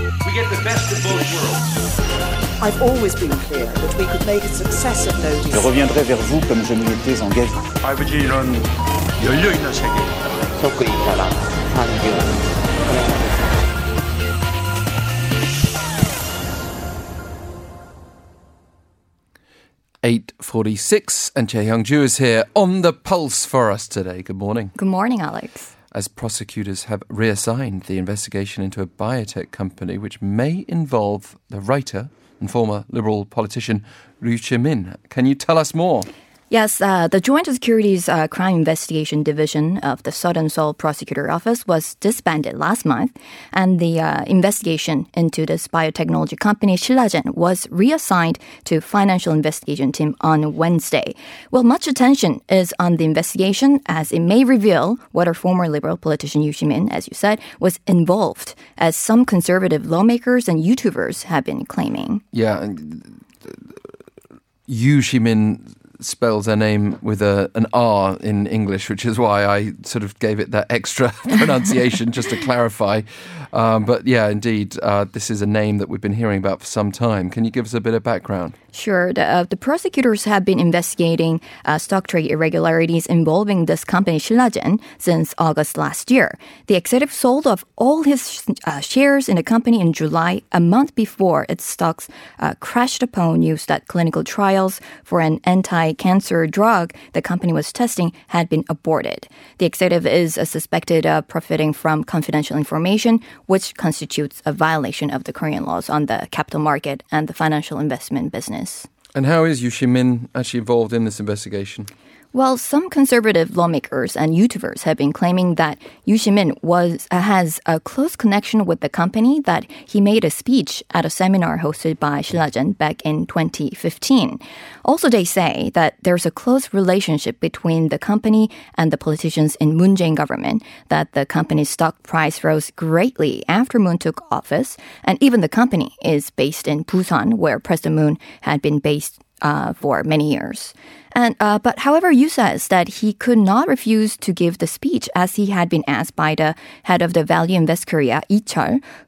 We get the best of both worlds. I've always been clear that we could make a success of no. Je reviendrai vers vous comme je m'y étais engagé. IBG는 열려 있는 세계. 섞여 있다라. 한결. Eight forty-six, and Choi Hyungjoo is here on the pulse for us today. Good morning. Good morning, Alex. As prosecutors have reassigned the investigation into a biotech company which may involve the writer and former Liberal politician Rhyu Si-min. Can you tell us more? Yes, uh, the Joint Securities uh, Crime Investigation Division of the Southern Seoul Prosecutor Office was disbanded last month, and the uh, investigation into this biotechnology company SillaJen was reassigned to Financial Investigation Team on Wednesday. Well, much attention is on the investigation as it may reveal whether former Liberal politician Yu Min, as you said, was involved, as some conservative lawmakers and YouTubers have been claiming. Yeah, uh, Yu Min spells her name with a, an R in English, which is why I sort of gave it that extra pronunciation just to clarify. Um, but yeah, indeed, uh, this is a name that we've been hearing about for some time. Can you give us a bit of background? Sure. The, uh, the prosecutors have been investigating uh, stock trade irregularities involving this company, SillaJen, since August last year. The executive sold off all his uh, shares in the company in July, a month before its stocks uh, crashed upon news that clinical trials for an anti cancer drug the company was testing had been aborted. The executive is uh, suspected of profiting from confidential information, which constitutes a violation of the Korean laws on the capital market and the financial investment business. And how is Yu Min actually involved in this investigation? Well, some conservative lawmakers and YouTubers have been claiming that Yu Min was uh, has a close connection with the company that he made a speech at a seminar hosted by SillaJen back in 2015. Also, they say that there's a close relationship between the company and the politicians in Moon Jae-in government, that the company's stock price rose greatly after Moon took office, and even the company is based in Busan, where President Moon had been based uh, for many years. And uh, but however, Yu says that he could not refuse to give the speech as he had been asked by the head of the Value Invest Korea, Lee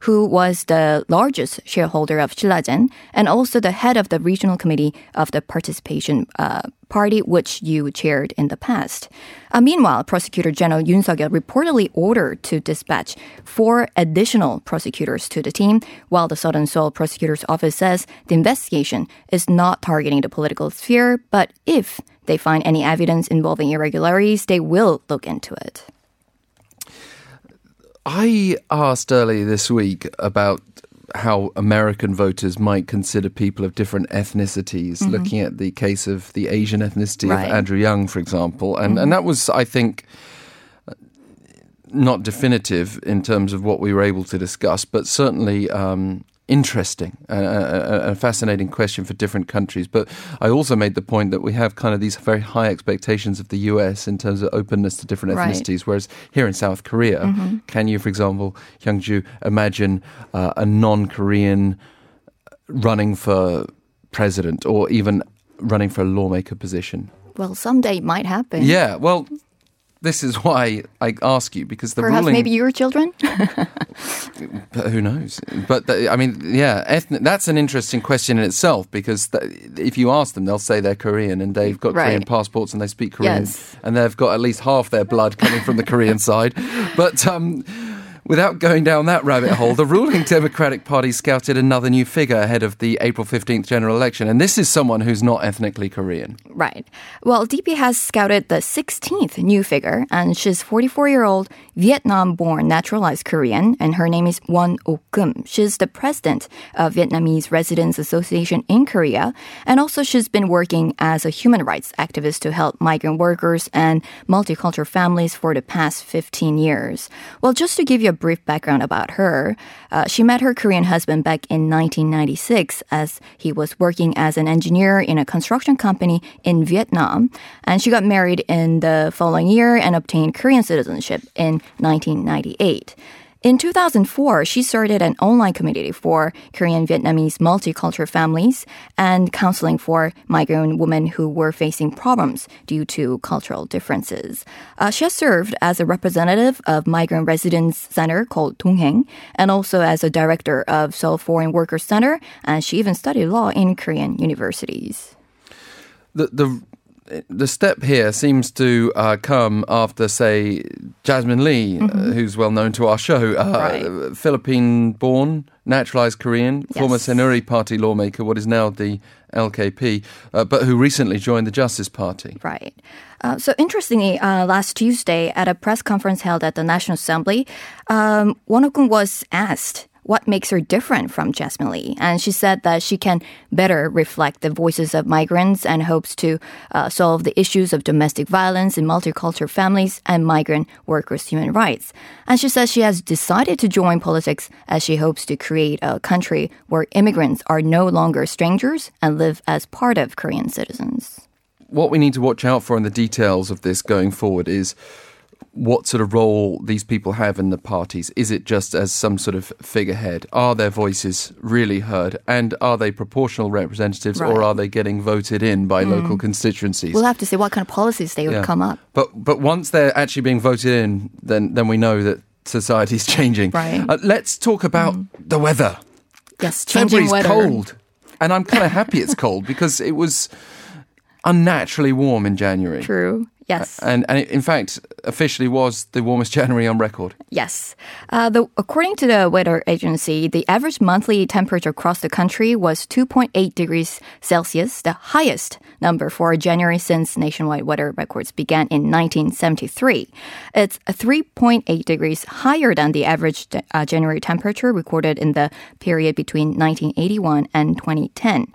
who was the largest shareholder of SillaJen and also the head of the regional committee of the participation uh, party, which you chaired in the past. Uh, meanwhile, Prosecutor General Yoon Suk-yeol reportedly ordered to dispatch four additional prosecutors to the team, while the Southern Seoul Prosecutor's Office says the investigation is not targeting the political sphere, but if they find any evidence involving irregularities, they will look into it. I asked earlier this week about how American voters might consider people of different ethnicities, looking at the case of the Asian ethnicity Right. of Andrew Yang, for example. And, and that was, I think, not definitive in terms of what we were able to discuss, but certainly um, interesting and a, a, a fascinating question for different countries. But I also made the point that we have kind of these very high expectations of the US in terms of openness to different Right. ethnicities, whereas here in South Korea, can you, for example, Hyungjoo, imagine uh, a non-Korean running for president or even running for a lawmaker position? Well, someday it might happen. Yeah, well, this is why I ask you because the Perhaps ruling. maybe your children? But who knows? But the, I mean, yeah, ethnic, that's an interesting question in itself because th if you ask them, they'll say they're Korean and they've got Right. Korean passports and they speak Korean Yes. and they've got at least half their blood coming from the Korean side. But um, without going down that rabbit hole, the ruling Democratic Party scouted another new figure ahead of the April 15th general election. And this is someone who's not ethnically Korean. Right. Well, DP has scouted the 16th new figure, and she's 44 year old Vietnam born naturalized Korean, and her name is Won Ok-kum. She's the president of Vietnamese Residents Association in Korea, and also she's been working as a human rights activist to help migrant workers and multicultural families for the past 15 years. Well, just to give you a brief background about her, uh, she met her Korean husband back in 1996 as he was working as an engineer in a construction company in Vietnam. And she got married in the following year and obtained Korean citizenship in 1998. In 2004, she started an online community for Korean Vietnamese multicultural families and counseling for migrant women who were facing problems due to cultural differences. Uh, she has served as a representative of Migrant Residence Center called Dongheng and also as a director of Seoul Foreign Workers Center, and she even studied law in Korean universities. The the the step here seems to uh, come after, say, Jasmine Lee, uh, who's well known to our show, uh, Right. Philippine-born, naturalized Korean, former Saenuri Party lawmaker, what is now the LKP, uh, but who recently joined the Justice Party. Right. Uh, so interestingly, uh, last Tuesday at a press conference held at the National Assembly, um, Won Ok-kum was asked what makes her different from Jasmine Lee, and she said that she can better reflect the voices of migrants and hopes to uh, solve the issues of domestic violence in multicultural families and migrant workers' human rights. And she says she has decided to join politics as she hopes to create a country where immigrants are no longer strangers and live as part of Korean citizens. what we need to watch out for in the details of this going forward is what sort of role these people have in the parties. Is it just as some sort of figurehead? Are their voices really heard? And are they proportional representatives or Right. Mm. are they getting voted in by local constituencies? We'll have to see what kind of policies they would Yeah. come up. But but once they're actually being voted in, then then we know that society's changing. Right. Uh, let's talk about the weather. Yes, changing February's weather. cold, and I'm kind of happy it's cold because it was unnaturally warm in January. True. Yes. And, and it, in fact, officially was the warmest January on record. Yes. Uh, the, according to the weather agency, the average monthly temperature across the country was 2.8 degrees Celsius, the highest number for January since nationwide weather records began in 1973. It's 3.8 degrees higher than the average uh, January temperature recorded in the period between 1981 and 2010.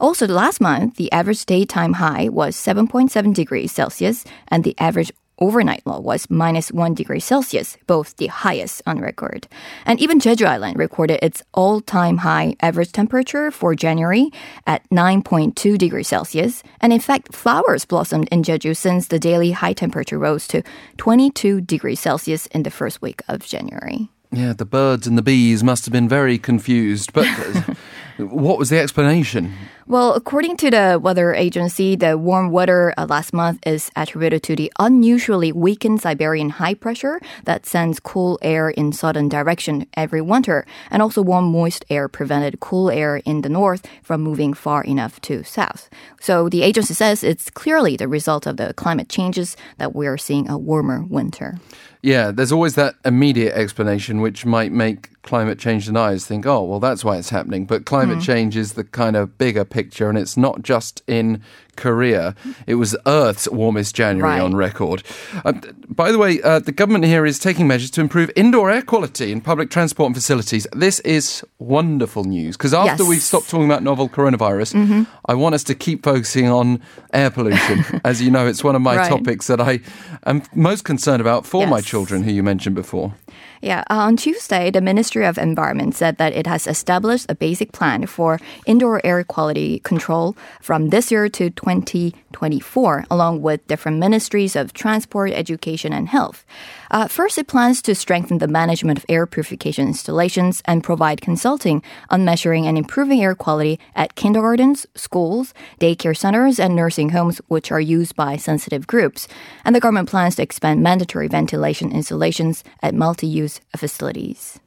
Also, last month, the average daytime high was 7.7 degrees Celsius, and the average overnight low was minus 1 degree Celsius, both the highest on record. And even Jeju Island recorded its all time high average temperature for January at 9.2 degrees Celsius. And in fact, flowers blossomed in Jeju since the daily high temperature rose to 22 degrees Celsius in the first week of January. Yeah, the birds and the bees must have been very confused. But what was the explanation? Well, according to the weather agency, the warm weather uh, last month is attributed to the unusually weakened Siberian high pressure that sends cool air in southern direction every winter, and also warm moist air prevented cool air in the north from moving far enough to south. So the agency says it's clearly the result of the climate changes that we are seeing a warmer winter. Yeah, there's always that immediate explanation which might make climate change deniers think, oh, well, that's why it's happening. But climate change is the kind of bigger picture, and it's not just in Korea. It was Earth's warmest January Right. on record. Uh, by the way, uh, the government here is taking measures to improve indoor air quality in public transport and facilities. This is wonderful news because after Yes. we've stopped talking about novel coronavirus, I want us to keep focusing on air pollution. As you know, it's one of my Right. topics that I am most concerned about for my children, who you mentioned before. Yeah, uh, on Tuesday, the Ministry of Environment said that it has established a basic plan for indoor air quality control from this year to 2024, along with different ministries of transport, education, and health. Uh, first, it plans to strengthen the management of air purification installations and provide consulting on measuring and improving air quality at kindergartens, schools, daycare centers, and nursing homes, which are used by sensitive groups. And the government plans to expand mandatory ventilation installations at multi use facilities.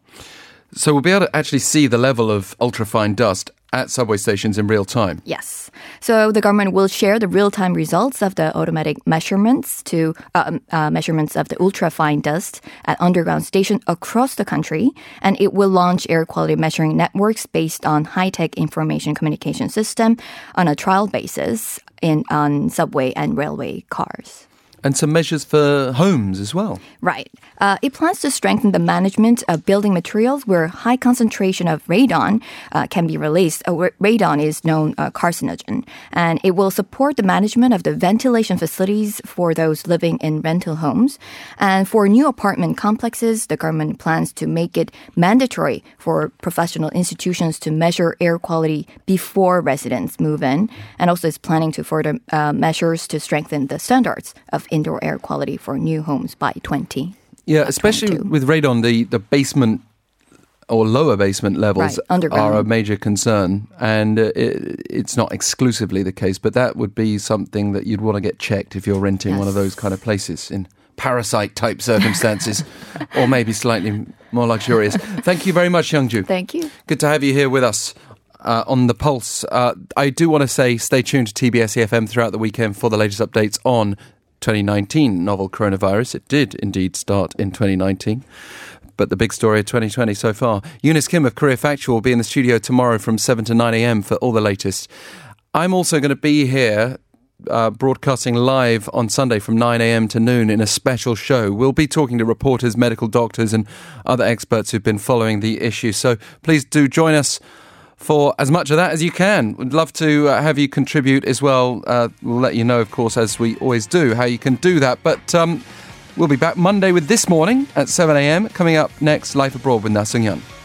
So we'll be able to actually see the level of ultrafine dust at subway stations in real time. Yes. So the government will share the real-time results of the automatic measurements to um, uh, measurements of the ultrafine dust at underground stations across the country, and it will launch air quality measuring networks based on high-tech information communication system on a trial basis in on subway and railway cars. And some measures for homes as well. Right. Uh, it plans to strengthen the management of building materials where high concentration of radon uh, can be released. Uh, radon is known uh, carcinogen, and it will support the management of the ventilation facilities for those living in rental homes. And for new apartment complexes, the government plans to make it mandatory for professional institutions to measure air quality before residents move in, and also is planning to further uh, measures to strengthen the standards of indoor air quality for new homes by 20. Yeah, especially 22. with radon, the, the basement or lower basement levels Right, are a major concern, and uh, it, it's not exclusively the case, but that would be something that you'd want to get checked if you're renting one of those kind of places in parasite type circumstances, or maybe slightly more luxurious. Thank you very much, Hyungjoo. Thank you. Good to have you here with us. Uh, on the pulse, uh, I do want to say stay tuned to TBS EFM throughout the weekend for the latest updates on 2019 novel coronavirus. It did indeed start in 2019, but the big story of 2020 so far. Eunice Kim of Career Factual will be in the studio tomorrow from 7 to 9 a.m. for all the latest. I'm also going to be here uh, broadcasting live on Sunday from 9 a.m. to noon in a special show. We'll be talking to reporters, medical doctors, and other experts who've been following the issue. So please do join us for as much of that as you can. We'd love to uh, have you contribute as well. Uh, we'll let you know, of course, as we always do, how you can do that. But um, we'll be back Monday with This Morning at 7 a.m. Coming up next, Life Abroad with Na Sung Hyun.